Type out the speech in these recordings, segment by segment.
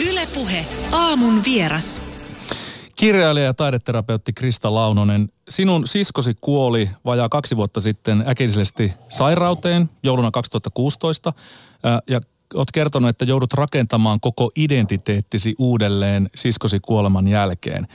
Ylepuhe aamun vieras. Kirjailija ja taideterapeutti Krista Launonen, sinun siskosi kuoli vajaa kaksi vuotta sitten äkillisesti sairauteen jouluna 2016. Ää, Ja olet kertonut, että joudut rakentamaan koko identiteettisi uudelleen siskosi kuoleman jälkeen.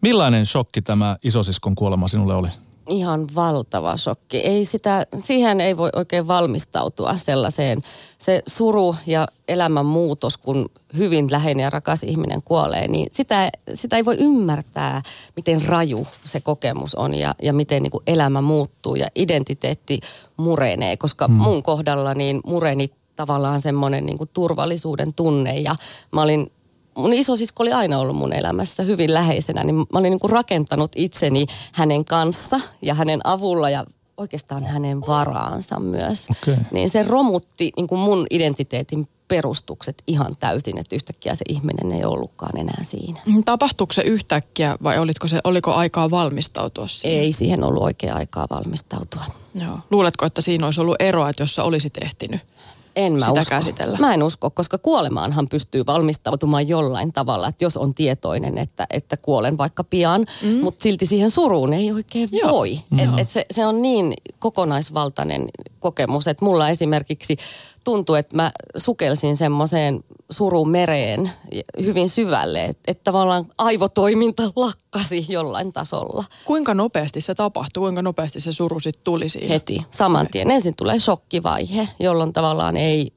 Millainen shokki tämä isosiskon kuolema sinulle oli? Ihan valtava shokki. Ei sitä, siihen ei voi oikein valmistautua sellaiseen. Se suru ja elämän muutos, kun hyvin läheinen ja rakas ihminen kuolee, niin sitä, sitä ei voi ymmärtää, miten raju se kokemus on ja, ja miten niin kuin elämä muuttuu ja identiteetti murenee. Koska hmm. mun kohdalla niin mureni tavallaan semmoinen niin kuin turvallisuuden tunne ja mä olin mun isosisko oli aina ollut mun elämässä hyvin läheisenä, niin mä olin niin kuin rakentanut itseni hänen kanssa ja hänen avulla ja oikeastaan hänen varaansa myös. Okei. Niin se romutti niin kuin mun identiteetin perustukset ihan täysin, että yhtäkkiä se ihminen ei ollutkaan enää siinä. Tapahtuuko se yhtäkkiä vai olitko se, oliko aikaa valmistautua siihen? Ei siihen ollut oikea aikaa valmistautua. Joo. Luuletko, että siinä olisi ollut eroa, että jos sä olisit ehtinyt? En mä sitä usko. käsitellä. Mä en usko, koska kuolemaanhan pystyy valmistautumaan jollain tavalla, että jos on tietoinen, että, että kuolen vaikka pian, mm. mutta silti siihen suruun ei oikein Joo. voi. Et, et se, se on niin kokonaisvaltainen kokemus, että mulla esimerkiksi tuntuu, että mä sukelsin semmoiseen surumereen hyvin syvälle, että, että tavallaan aivotoiminta lakkasi jollain tasolla Kuinka nopeasti se tapahtui? Kuinka nopeasti se suru sitten tuli siihen? heti saman tien. Ensin tulee shokkivaihe, jolloin tavallaan ei,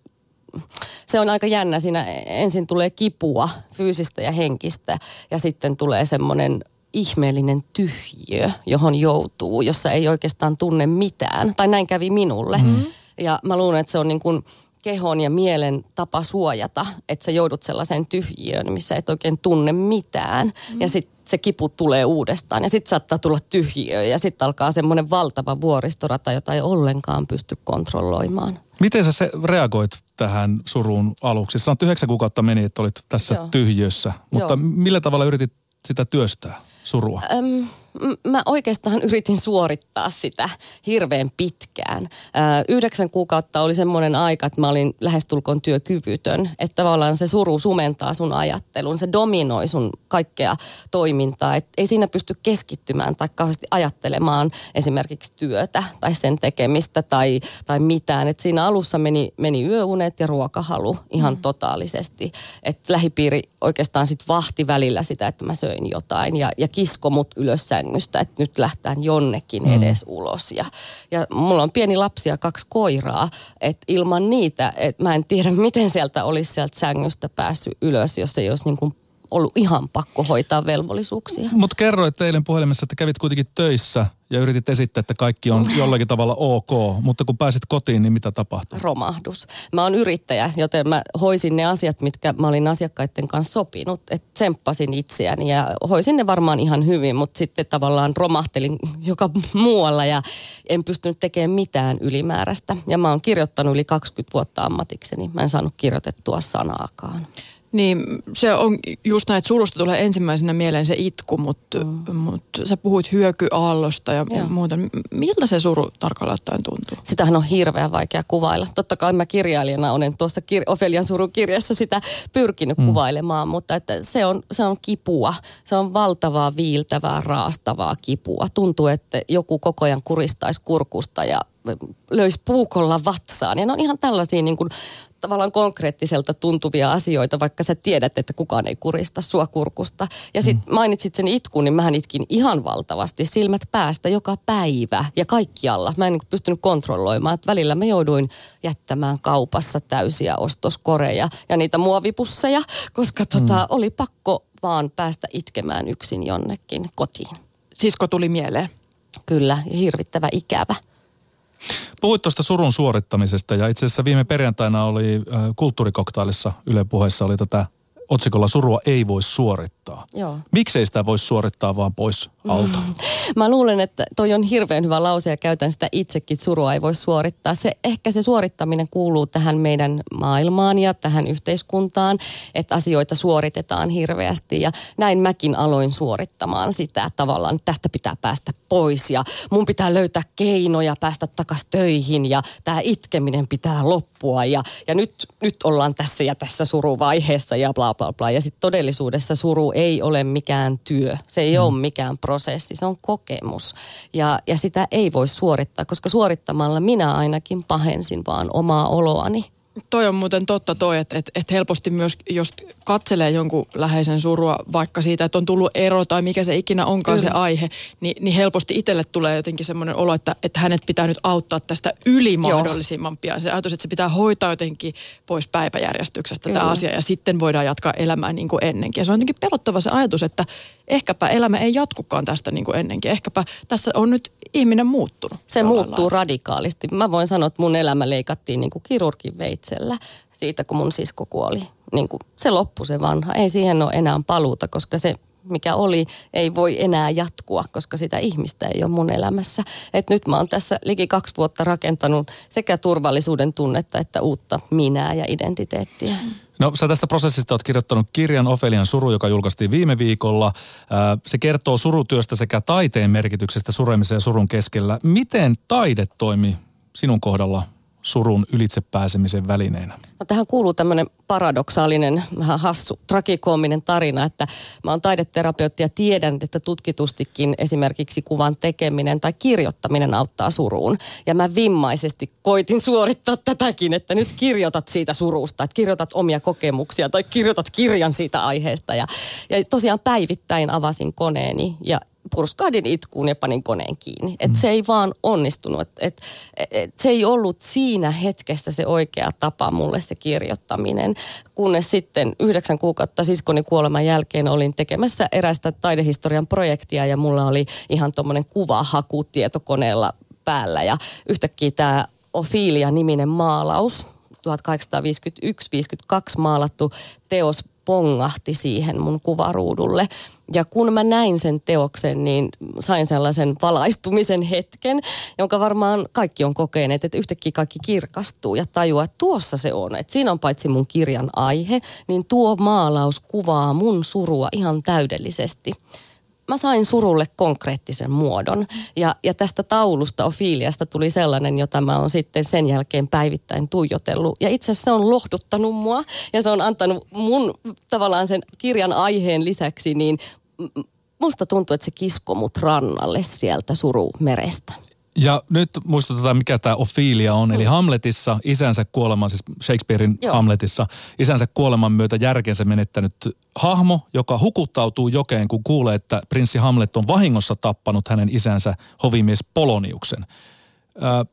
se on aika jännä. Siinä ensin tulee kipua, fyysistä ja henkistä, ja sitten tulee semmoinen ihmeellinen tyhjiö, johon joutuu, jossa ei oikeastaan tunne mitään. Tai näin kävi minulle. Mm. Ja mä luulen, että se on niin kuin kehon ja mielen tapa suojata, että sä joudut sellaiseen tyhjiöön, missä et oikein tunne mitään. Mm. Ja sitten se kipu tulee uudestaan ja sitten saattaa tulla tyhjiö ja sitten alkaa semmoinen valtava vuoristorata, jota ei ollenkaan pysty kontrolloimaan. Miten sä se reagoit tähän suruun aluksi? Sanoit, että yhdeksän kuukautta meni, että olit tässä Joo. tyhjössä. Mutta Joo. millä tavalla yritit sitä työstää, surua? Öm, mä oikeastaan yritin suorittaa sitä hirveän pitkään. Yhdeksän kuukautta oli semmoinen aika, että mä olin lähestulkoon työkyvytön. Että tavallaan se suru sumentaa sun ajattelun, se dominoi sun kaikkea toimintaa. Et ei siinä pysty keskittymään tai kauheasti ajattelemaan esimerkiksi työtä tai sen tekemistä tai, tai mitään. Et siinä alussa meni, meni yöunet ja ruokahalu ihan mm. totaalisesti. Et lähipiiri oikeastaan sit vahti välillä sitä, että mä söin jotain ja, ja kisko mut ylös sängystä, että nyt lähtään jonnekin mm. edes ulos. Ja, ja mulla on pieni lapsi ja kaksi koiraa, että ilman niitä, että mä en tiedä miten sieltä olisi sieltä sängystä päässyt ylös, jos ei olisi niin kuin ollut ihan pakko hoitaa velvollisuuksia. Mutta kerroit eilen puhelimessa, että kävit kuitenkin töissä ja yritit esittää, että kaikki on jollakin tavalla ok. Mutta kun pääsit kotiin, niin mitä tapahtui? romahdus. Mä oon yrittäjä, joten mä hoisin ne asiat, mitkä mä olin asiakkaiden kanssa sopinut. Että tsemppasin itseäni ja hoisin ne varmaan ihan hyvin, mutta sitten tavallaan romahtelin joka muualla ja en pystynyt tekemään mitään ylimääräistä. Ja mä oon kirjoittanut yli 20 vuotta ammatikseni. Mä en saanut kirjoitettua sanaakaan. Niin se on just näin, että surusta tulee ensimmäisenä mieleen se itku, mutta mm. mut sä puhuit hyökyaallosta ja Joo. muuta. Miltä se suru tarkalleen ottaen tuntuu? Sitähän on hirveän vaikea kuvailla. Totta kai mä kirjailijana olen tuossa kir- Ofelian surun kirjassa sitä pyrkinyt mm. kuvailemaan, mutta että se, on, se on kipua. Se on valtavaa, viiltävää, raastavaa kipua. Tuntuu, että joku koko ajan kuristaisi kurkusta ja löisi puukolla vatsaan. Ja ne on ihan tällaisia niin kuin, tavallaan konkreettiselta tuntuvia asioita, vaikka sä tiedät, että kukaan ei kurista sua kurkusta. Ja sitten mainitsit sen itkun, niin mähän itkin ihan valtavasti silmät päästä joka päivä ja kaikkialla. Mä en niin pystynyt kontrolloimaan, että välillä mä jouduin jättämään kaupassa täysiä ostoskoreja ja niitä muovipusseja, koska tota, oli pakko vaan päästä itkemään yksin jonnekin kotiin. Sisko tuli mieleen. Kyllä, ja hirvittävä ikävä. Puhuit tuosta surun suorittamisesta ja itse asiassa viime perjantaina oli äh, kulttuurikoktailissa Yle puheessa oli tätä otsikolla Surua ei voi suorittaa. Joo. Miksei sitä voisi suorittaa vaan pois alta? Mä luulen, että toi on hirveän hyvä lause ja käytän sitä itsekin, surua ei voi suorittaa. Se, ehkä se suorittaminen kuuluu tähän meidän maailmaan ja tähän yhteiskuntaan, että asioita suoritetaan hirveästi ja näin mäkin aloin suorittamaan sitä tavallaan, että tästä pitää päästä pois ja mun pitää löytää keinoja päästä takaisin töihin ja tämä itkeminen pitää loppua ja, ja nyt, nyt ollaan tässä ja tässä suruvaiheessa ja bla bla bla. Ja sitten todellisuudessa suru ei ole mikään työ, se ei mm. ole mikään prosessi, se on kokemus ja, ja sitä ei voi suorittaa, koska suorittamalla minä ainakin pahensin vaan omaa oloani. Toi on muuten totta toi, että, että, että helposti myös, jos katselee jonkun läheisen surua, vaikka siitä, että on tullut ero tai mikä se ikinä onkaan Kyllä. se aihe, niin, niin helposti itselle tulee jotenkin semmoinen olo, että, että hänet pitää nyt auttaa tästä yli mahdollisimman pian. Se ajatus, että se pitää hoitaa jotenkin pois päiväjärjestyksestä tämä asia ja sitten voidaan jatkaa elämää niin kuin ennenkin. Ja se on jotenkin pelottava se ajatus, että ehkäpä elämä ei jatkukaan tästä niin kuin ennenkin. Ehkäpä tässä on nyt ihminen muuttunut. Se muuttuu lailla. radikaalisti. Mä voin sanoa, että mun elämä leikattiin niin kuin kirurgin veitsellä siitä, kun mun sisko kuoli. Niin kuin se loppui se vanha. Ei siihen ole enää paluuta, koska se mikä oli, ei voi enää jatkua, koska sitä ihmistä ei ole mun elämässä. Et nyt mä oon tässä liki kaksi vuotta rakentanut sekä turvallisuuden tunnetta että uutta minää ja identiteettiä. No sä tästä prosessista oot kirjoittanut kirjan Ofelian suru, joka julkaistiin viime viikolla. Se kertoo surutyöstä sekä taiteen merkityksestä suremisen ja surun keskellä. Miten taide toimi sinun kohdalla surun ylitse pääsemisen välineenä? No, tähän kuuluu tämmöinen paradoksaalinen, vähän hassu, trakikoominen tarina, että mä oon taideterapeutti ja tiedän, että tutkitustikin esimerkiksi kuvan tekeminen tai kirjoittaminen auttaa suruun. Ja mä vimmaisesti koitin suorittaa tätäkin, että nyt kirjoitat siitä surusta, että kirjoitat omia kokemuksia tai kirjoitat kirjan siitä aiheesta. Ja, ja tosiaan päivittäin avasin koneeni ja purskahdin itkuun ja panin koneen kiinni. Et mm. se ei vaan onnistunut. Et, et, et, se ei ollut siinä hetkessä se oikea tapa mulle se kirjoittaminen. Kunnes sitten yhdeksän kuukautta siskoni kuoleman jälkeen olin tekemässä erästä taidehistorian projektia ja mulla oli ihan tuommoinen kuvahaku tietokoneella päällä. Ja yhtäkkiä tämä Ofilia-niminen maalaus, 1851-52 maalattu teos pongahti siihen mun kuvaruudulle. Ja kun mä näin sen teoksen, niin sain sellaisen valaistumisen hetken, jonka varmaan kaikki on kokeneet, että yhtäkkiä kaikki kirkastuu ja tajuaa, että tuossa se on. Että siinä on paitsi mun kirjan aihe, niin tuo maalaus kuvaa mun surua ihan täydellisesti mä sain surulle konkreettisen muodon. Ja, ja tästä taulusta, Ofiliasta, tuli sellainen, jota mä oon sitten sen jälkeen päivittäin tuijotellut. Ja itse asiassa se on lohduttanut mua ja se on antanut mun tavallaan sen kirjan aiheen lisäksi, niin musta tuntuu, että se kisko mut rannalle sieltä surumerestä. Ja nyt muistutetaan, mikä tämä Ophelia on. Mm. Eli Hamletissa isänsä kuoleman, siis Shakespearein Joo. Hamletissa, isänsä kuoleman myötä järkensä menettänyt hahmo, joka hukuttautuu jokeen, kun kuulee, että prinssi Hamlet on vahingossa tappanut hänen isänsä hovimies Poloniuksen. Ö,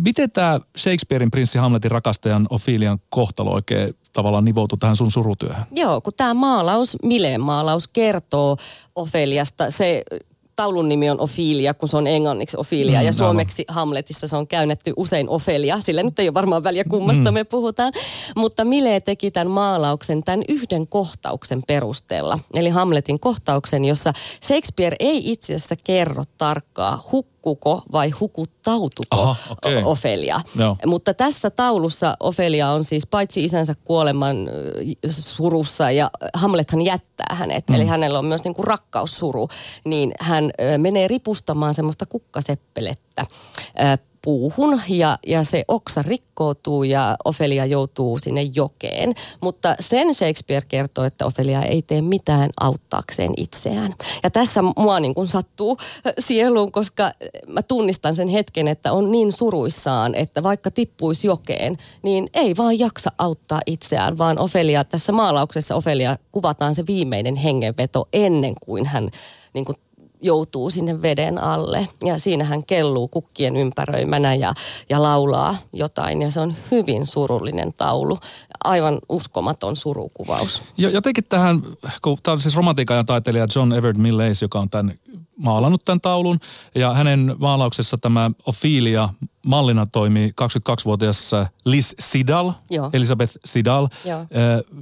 miten tämä Shakespearein prinssi Hamletin rakastajan Ophelian kohtalo oikein tavallaan nivoutuu tähän sun surutyöhön? Joo, kun tämä maalaus, Mileen maalaus kertoo Ofeliasta, se taulun nimi on Ophelia, kun se on englanniksi Ophelia mm, ja suomeksi aivan. Hamletissa se on käynnetty usein Ofelia. Sillä nyt ei ole varmaan väliä kummasta mm. me puhutaan. Mutta Mile teki tämän maalauksen tämän yhden kohtauksen perusteella. Eli Hamletin kohtauksen, jossa Shakespeare ei itse asiassa kerro tarkkaa hukkuko vai hukuttautuko Aha, okay. Ofelia. Joo. Mutta tässä taulussa Ofelia on siis paitsi isänsä kuoleman surussa ja Hamlethan jättää hänet. Mm. Eli hänellä on myös niin kuin rakkaussuru. Niin hän menee ripustamaan semmoista kukkaseppelettä puuhun ja, ja se oksa rikkoutuu ja Ofelia joutuu sinne jokeen. Mutta sen Shakespeare kertoo, että Ofelia ei tee mitään auttaakseen itseään. Ja tässä mua niin kuin sattuu sieluun, koska mä tunnistan sen hetken, että on niin suruissaan, että vaikka tippuisi jokeen, niin ei vaan jaksa auttaa itseään, vaan Ofelia, tässä maalauksessa Ofelia kuvataan se viimeinen hengenveto ennen kuin hän niin kuin joutuu sinne veden alle. Ja siinä hän kelluu kukkien ympäröimänä ja, ja laulaa jotain. Ja se on hyvin surullinen taulu. Aivan uskomaton surukuvaus. Ja jotenkin tähän, kun tämä on siis romantiikan taiteilija John Everett Millais, joka on tämän maalannut tämän taulun ja hänen maalauksessa tämä Ophelia mallina toimii 22-vuotias Liz Sidal, Joo. Elisabeth Sidal. Joo. Äh,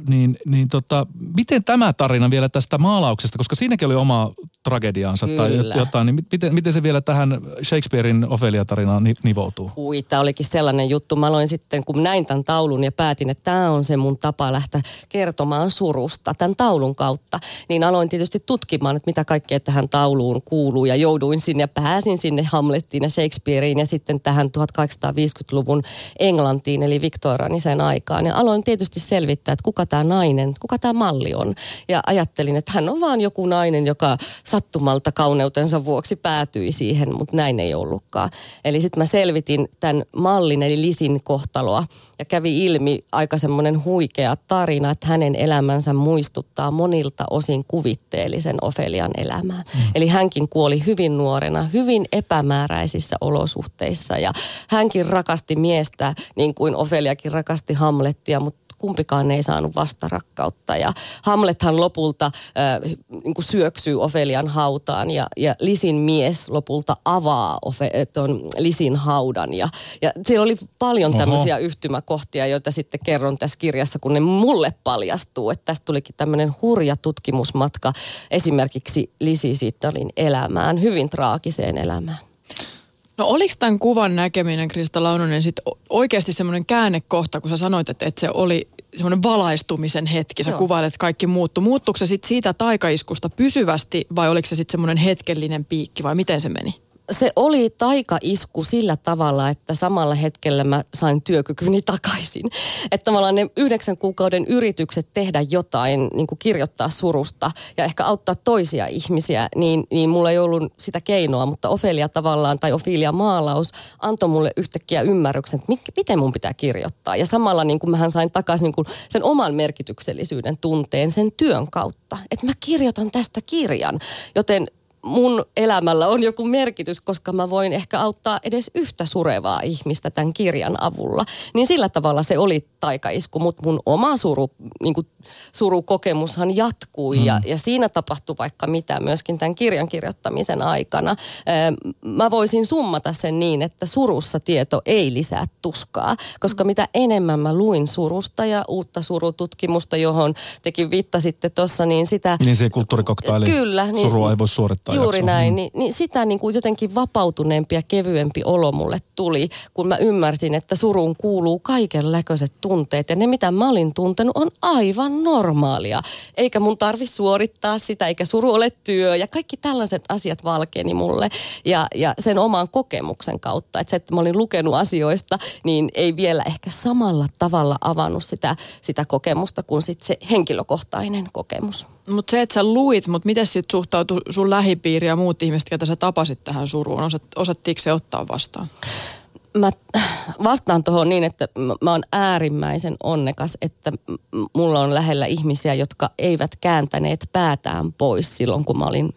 niin niin tota, miten tämä tarina vielä tästä maalauksesta, koska siinäkin oli oma tragediaansa tai Kyllä. jotain, niin miten, miten se vielä tähän Shakespearein Ophelia-tarinaan ni- nivoutuu? Ui, tämä olikin sellainen juttu. Mä aloin sitten, kun näin tämän taulun ja päätin, että tämä on se mun tapa lähteä kertomaan surusta tämän taulun kautta, niin aloin tietysti tutkimaan, että mitä kaikkea tähän tauluun kuuluu ja jouduin sinne ja pääsin sinne Hamlettiin ja Shakespearein ja sitten tähän 1850-luvun Englantiin eli viktorianiseen aikaan. Ja aloin tietysti selvittää, että kuka tämä nainen, kuka tämä malli on. Ja ajattelin, että hän on vaan joku nainen, joka sattumalta kauneutensa vuoksi päätyi siihen, mutta näin ei ollutkaan. Eli sitten mä selvitin tämän mallin eli Lisin kohtaloa ja kävi ilmi aika semmoinen huikea tarina, että hänen elämänsä muistuttaa monilta osin kuvitteellisen Ofelian elämää. Mm. Eli hänkin kuoli hyvin nuorena, hyvin epämääräisissä olosuhteissa. Ja hänkin rakasti miestä niin kuin Ofeliakin rakasti Hamlettia, mutta kumpikaan ei saanut vastarakkautta. Ja Hamlethan lopulta äh, niin kuin syöksyy Ofelian hautaan ja, ja Lisin mies lopulta avaa Ofe, ton Lisin haudan. Ja, ja siellä oli paljon Oho. tämmöisiä yhtymäkohtia, joita sitten kerron tässä kirjassa, kun ne mulle paljastuu. Että tästä tulikin tämmöinen hurja tutkimusmatka esimerkiksi Lisi Siddalin elämään, hyvin traagiseen elämään. No oliko tämän kuvan näkeminen, Krista Launonen, sit oikeasti semmoinen käännekohta, kun sä sanoit, että, että se oli semmoinen valaistumisen hetki, sä Joo. kuvailet, että kaikki muuttui. Muuttuiko se sitten siitä taikaiskusta pysyvästi vai oliko se sitten semmoinen hetkellinen piikki vai miten se meni? Se oli taikaisku sillä tavalla, että samalla hetkellä mä sain työkykyni takaisin. Että tavallaan ne yhdeksän kuukauden yritykset tehdä jotain, niin kuin kirjoittaa surusta ja ehkä auttaa toisia ihmisiä, niin, niin mulla ei ollut sitä keinoa, mutta Ofelia tavallaan tai Ofilia maalaus antoi mulle yhtäkkiä ymmärryksen, että mi- miten mun pitää kirjoittaa. Ja samalla niin kuin mähän sain takaisin niin kuin sen oman merkityksellisyyden tunteen sen työn kautta, että mä kirjoitan tästä kirjan, joten mun elämällä on joku merkitys, koska mä voin ehkä auttaa edes yhtä surevaa ihmistä tämän kirjan avulla. Niin sillä tavalla se oli taikaisku, mutta mun oma suru, niin kuin, surukokemushan jatkui mm. ja, ja siinä tapahtui vaikka mitä myöskin tämän kirjan kirjoittamisen aikana. Ö, Mä voisin summata sen niin, että surussa tieto ei lisää tuskaa, koska mitä enemmän mä luin surusta ja uutta surututkimusta, johon tekin viittasitte tuossa, niin sitä... Niin se kulttuurikoktaili, Kyllä, niin- surua ei voi suorittaa Juuri jaksoon. näin, niin, niin sitä niin kuin jotenkin vapautuneempi ja kevyempi olo mulle tuli, kun mä ymmärsin, että suruun kuuluu kaikenlaikoiset tunteet. Ja ne, mitä mä olin tuntenut, on aivan normaalia. Eikä mun tarvi suorittaa sitä, eikä suru ole työ. Ja kaikki tällaiset asiat valkeni mulle. Ja, ja sen oman kokemuksen kautta, että se, että mä olin lukenut asioista, niin ei vielä ehkä samalla tavalla avannut sitä, sitä kokemusta kuin sit se henkilökohtainen kokemus. Mutta se, että sä luit, mutta miten sitten suhtautui sun lähipiiri ja muut ihmiset, ketä sä tapasit tähän suruun? Osat, osattiinko se ottaa vastaan? Mä vastaan tuohon niin, että mä- oon äärimmäisen onnekas, että mulla on lähellä ihmisiä, jotka eivät kääntäneet päätään pois silloin, kun mä olin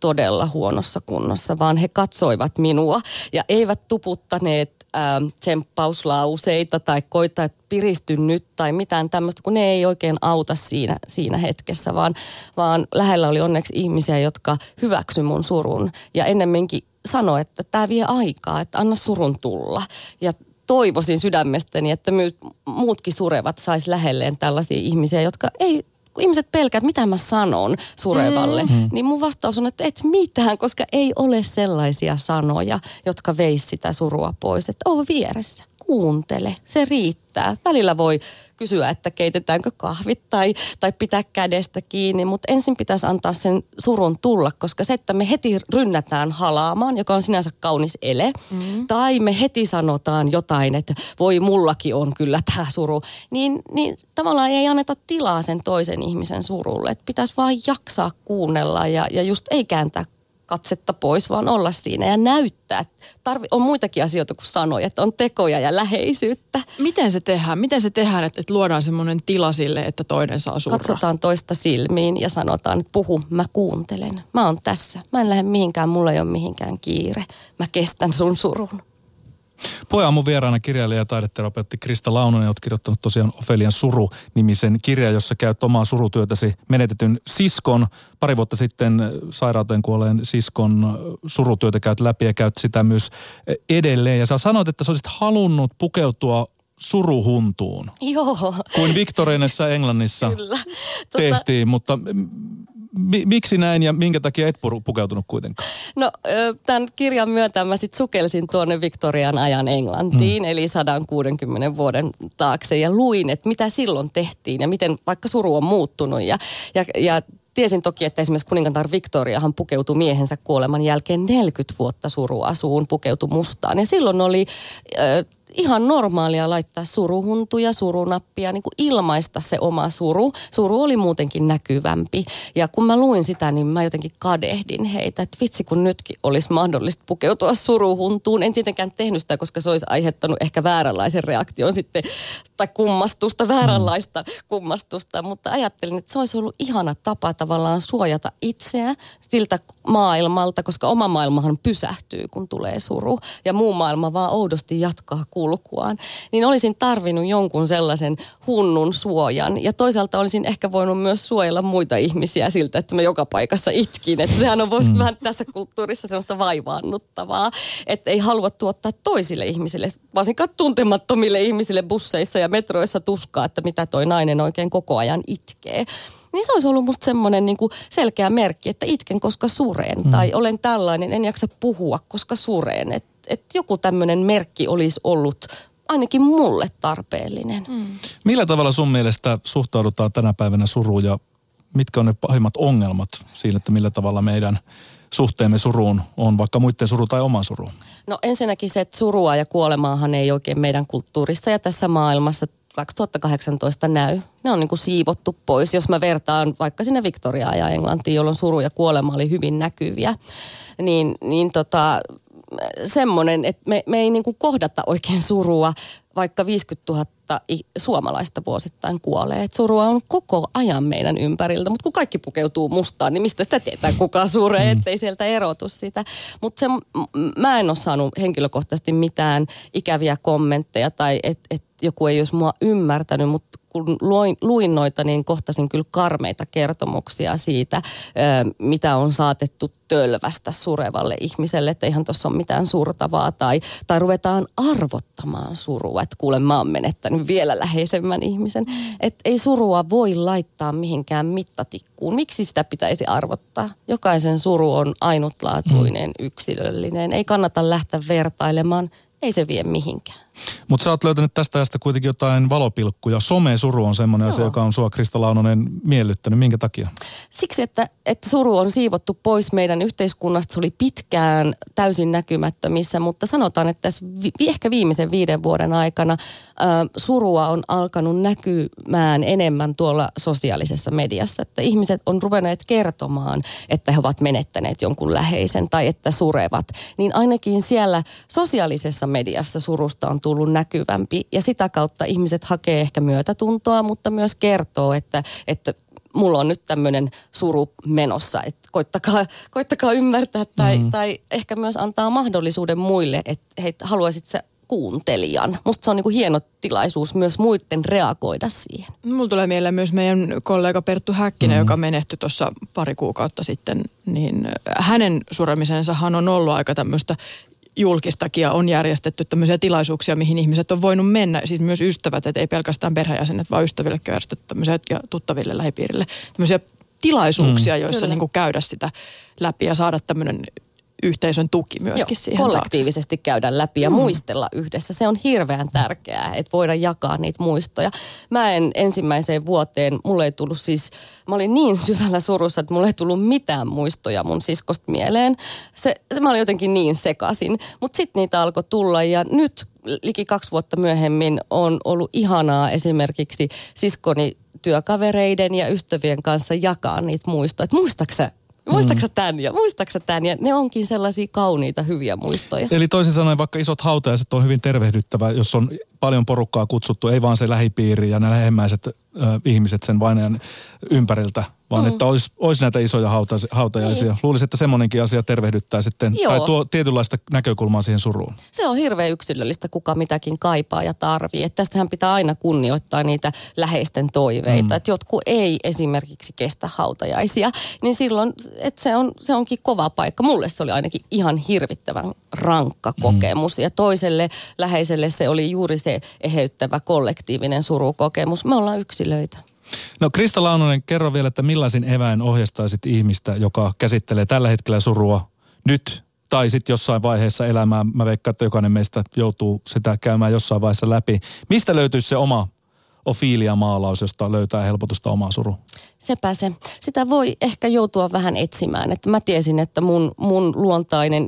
todella huonossa kunnossa, vaan he katsoivat minua ja eivät tuputtaneet ää, tsemppauslauseita tai koita, että piristy nyt tai mitään tämmöistä, kun ne ei oikein auta siinä, siinä hetkessä, vaan, vaan lähellä oli onneksi ihmisiä, jotka hyväksy mun surun. Ja ennemminkin sanoi, että tämä vie aikaa, että anna surun tulla. Ja toivoisin sydämestäni, että my- muutkin surevat sais lähelleen tällaisia ihmisiä, jotka ei kun ihmiset pelkäävät, mitä mä sanon surevalle, mm. niin mun vastaus on, että et mitään, koska ei ole sellaisia sanoja, jotka veis sitä surua pois. Että oo vieressä, kuuntele, se riittää. Välillä voi kysyä, että keitetäänkö kahvit tai, tai pitää kädestä kiinni, mutta ensin pitäisi antaa sen surun tulla, koska se, että me heti rynnätään halaamaan, joka on sinänsä kaunis ele, mm. tai me heti sanotaan jotain, että voi mullakin on kyllä tämä suru, niin, niin tavallaan ei anneta tilaa sen toisen ihmisen surulle. Että pitäisi vaan jaksaa kuunnella ja, ja just ei kääntää katsetta pois, vaan olla siinä ja näyttää. Tarvi, on muitakin asioita kuin sanoja, että on tekoja ja läheisyyttä. Miten se tehdään? Miten se tehdään, että, että luodaan semmoinen tila sille, että toinen saa surra? Katsotaan toista silmiin ja sanotaan, että puhu, mä kuuntelen. Mä oon tässä. Mä en lähde mihinkään, mulla ei ole mihinkään kiire. Mä kestän sun surun. Puheaamun vieraana kirjailija ja taideterapeutti Krista Launonen, olet kirjoittanut tosiaan Ofelian suru-nimisen kirja, jossa käyt omaa surutyötäsi menetetyn siskon. Pari vuotta sitten sairauteen kuolleen siskon surutyötä käyt läpi ja käyt sitä myös edelleen. Ja sä sanoit, että sä olisit halunnut pukeutua suruhuntuun. Joo. Kuin Victorianessa Englannissa Kyllä. tehtiin, mutta miksi näin ja minkä takia et pukeutunut kuitenkaan? No tämän kirjan myötä mä sitten sukelsin tuonne Victorian ajan Englantiin, mm. eli 160 vuoden taakse ja luin, että mitä silloin tehtiin ja miten vaikka suru on muuttunut ja, ja, ja Tiesin toki, että esimerkiksi kuningatar Victoriahan pukeutui miehensä kuoleman jälkeen 40 vuotta suruasuun, pukeutui mustaan. Ja silloin oli äh, ihan normaalia laittaa suruhuntuja, surunappia, niin kuin ilmaista se oma suru. Suru oli muutenkin näkyvämpi. Ja kun mä luin sitä, niin mä jotenkin kadehdin heitä, että vitsi kun nytkin olisi mahdollista pukeutua suruhuntuun. En tietenkään tehnyt sitä, koska se olisi aiheuttanut ehkä vääränlaisen reaktion sitten, tai kummastusta, vääränlaista kummastusta. Mutta ajattelin, että se olisi ollut ihana tapa tavallaan suojata itseä siltä maailmalta, koska oma maailmahan pysähtyy, kun tulee suru. Ja muu maailma vaan oudosti jatkaa kulkuaan, niin olisin tarvinnut jonkun sellaisen hunnun suojan. Ja toisaalta olisin ehkä voinut myös suojella muita ihmisiä siltä, että mä joka paikassa itkin. Että sehän on voisi mm. vähän tässä kulttuurissa sellaista vaivaannuttavaa, että ei halua tuottaa toisille ihmisille, varsinkaan tuntemattomille ihmisille busseissa ja metroissa tuskaa, että mitä toi nainen oikein koko ajan itkee niin se olisi ollut musta semmoinen niin kuin selkeä merkki, että itken, koska sureen. Mm. Tai olen tällainen, en jaksa puhua, koska sureen. Että että joku tämmöinen merkki olisi ollut ainakin mulle tarpeellinen. Mm. Millä tavalla sun mielestä suhtaudutaan tänä päivänä suruun ja mitkä on ne pahimmat ongelmat siinä, että millä tavalla meidän suhteemme suruun on, vaikka muiden suru tai oma suru? No ensinnäkin se, että surua ja kuolemaahan ei oikein meidän kulttuurissa ja tässä maailmassa 2018 näy. Ne on niin kuin siivottu pois, jos mä vertaan vaikka sinne Victoriaan ja Englantiin, jolloin suru ja kuolema oli hyvin näkyviä. Niin, niin tota, semmoinen, että me, me ei niin kuin kohdata oikein surua, vaikka 50 000 suomalaista vuosittain kuolee. Et surua on koko ajan meidän ympäriltä, mutta kun kaikki pukeutuu mustaan, niin mistä sitä tietää, kuka suree, mm. ettei sieltä erotu sitä. Mutta mä en ole saanut henkilökohtaisesti mitään ikäviä kommentteja tai että et joku ei olisi mua ymmärtänyt, mutta kun luin, luin noita, niin kohtasin kyllä karmeita kertomuksia siitä, mitä on saatettu tölvästä surevalle ihmiselle, että eihän tuossa ole mitään surtavaa. Tai, tai ruvetaan arvottamaan surua, että kuule mä oon menettänyt vielä läheisemmän ihmisen. Että ei surua voi laittaa mihinkään mittatikkuun. Miksi sitä pitäisi arvottaa? Jokaisen suru on ainutlaatuinen, mm. yksilöllinen. Ei kannata lähteä vertailemaan – ei se vie mihinkään. Mutta sä oot löytänyt tästä ajasta kuitenkin jotain valopilkkuja. Some-suru on semmoinen asia, joka on sua Krista Launonen miellyttänyt. Minkä takia? Siksi, että, että suru on siivottu pois meidän yhteiskunnasta. Se oli pitkään täysin näkymättömissä, mutta sanotaan, että tässä vi- ehkä viimeisen viiden vuoden aikana ä, surua on alkanut näkymään enemmän tuolla sosiaalisessa mediassa. Että ihmiset on ruvenneet kertomaan, että he ovat menettäneet jonkun läheisen tai että surevat. Niin ainakin siellä sosiaalisessa mediassa surusta on tullut näkyvämpi ja sitä kautta ihmiset hakee ehkä myötätuntoa, mutta myös kertoo, että, että mulla on nyt tämmöinen suru menossa, että koittakaa, koittakaa ymmärtää tai, mm. tai ehkä myös antaa mahdollisuuden muille, että hei, haluaisit sä kuuntelijan. Musta se on niin hieno tilaisuus myös muiden reagoida siihen. Mulla tulee mieleen myös meidän kollega Perttu Häkkinen, mm-hmm. joka menehtyi tuossa pari kuukautta sitten. Niin hänen suremisensahan on ollut aika tämmöistä julkistakin ja on järjestetty tämmöisiä tilaisuuksia, mihin ihmiset on voinut mennä, siis myös ystävät, että ei pelkästään perheenjäsenet, vaan ystäville järjestetty tämmöisiä ja tuttaville lähipiirille. Tämmöisiä tilaisuuksia, mm, joissa niin kuin käydä sitä läpi ja saada tämmöinen yhteisön tuki myöskin Joo, siihen kollektiivisesti taakse. käydä läpi ja mm. muistella yhdessä. Se on hirveän tärkeää, että voida jakaa niitä muistoja. Mä en ensimmäiseen vuoteen, mulle ei tullut siis, mä olin niin syvällä surussa, että mulle ei tullut mitään muistoja mun siskosta mieleen. Se, se mä olin jotenkin niin sekasin. Mutta sitten niitä alkoi tulla ja nyt liki kaksi vuotta myöhemmin on ollut ihanaa esimerkiksi siskoni työkavereiden ja ystävien kanssa jakaa niitä muistoja. Että Muistaaksä tämän ja muistaaksä tämän? Ja ne onkin sellaisia kauniita, hyviä muistoja. Eli toisin sanoen vaikka isot hautajaiset on hyvin tervehdyttävä, jos on paljon porukkaa kutsuttu, ei vaan se lähipiiri ja ne lähemmäiset ö, ihmiset sen vainajan ympäriltä, vaan mm. että olisi, olisi näitä isoja hauta, hautajaisia. Niin. Luulisin, että semmoinenkin asia tervehdyttää sitten, Joo. tai tuo tietynlaista näkökulmaa siihen suruun. Se on hirveän yksilöllistä, kuka mitäkin kaipaa ja tarvii. Että tässähän pitää aina kunnioittaa niitä läheisten toiveita. Mm. Että jotkut ei esimerkiksi kestä hautajaisia, niin silloin, että se, on, se onkin kova paikka. Mulle se oli ainakin ihan hirvittävän rankka mm. kokemus. Mm. Ja toiselle läheiselle se oli juuri se eheyttävä kollektiivinen surukokemus. Me ollaan yksilöitä. No Krista Launonen, kerro vielä, että millaisin eväin ohjastaisit ihmistä, joka käsittelee tällä hetkellä surua nyt tai sitten jossain vaiheessa elämää. Mä veikkaan, että jokainen meistä joutuu sitä käymään jossain vaiheessa läpi. Mistä löytyisi se oma Ofilia-maalaus, josta löytää helpotusta omaa suru? Sepä se. Sitä voi ehkä joutua vähän etsimään. Että mä tiesin, että mun, mun luontainen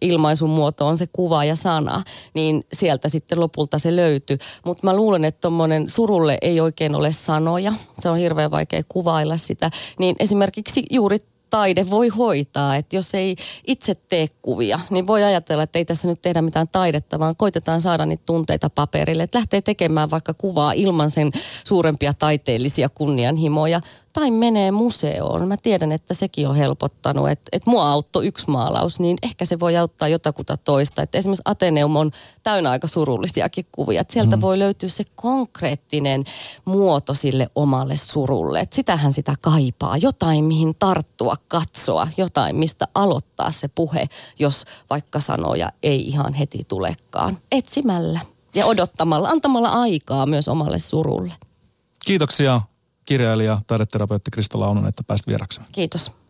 ilmaisun muoto on se kuva ja sana, niin sieltä sitten lopulta se löytyy. Mutta mä luulen, että tuommoinen surulle ei oikein ole sanoja. Se on hirveän vaikea kuvailla sitä. Niin esimerkiksi juuri taide voi hoitaa. Että jos ei itse tee kuvia, niin voi ajatella, että ei tässä nyt tehdä mitään taidetta, vaan koitetaan saada niitä tunteita paperille. Että lähtee tekemään vaikka kuvaa ilman sen suurempia taiteellisia kunnianhimoja tai menee museoon. Mä tiedän, että sekin on helpottanut, että, että mua auttoi yksi maalaus, niin ehkä se voi auttaa jotakuta toista. Että esimerkiksi Ateneum on täynnä aika surullisiakin kuvia. Että sieltä mm. voi löytyä se konkreettinen muoto sille omalle surulle. Että sitähän sitä kaipaa. Jotain, mihin tarttua, katsoa. Jotain, mistä aloittaa se puhe, jos vaikka sanoja ei ihan heti tulekaan. Etsimällä ja odottamalla, antamalla aikaa myös omalle surulle. Kiitoksia kirjailija, taideterapeutti Krista Launon, että pääsit vieraksi. Kiitos.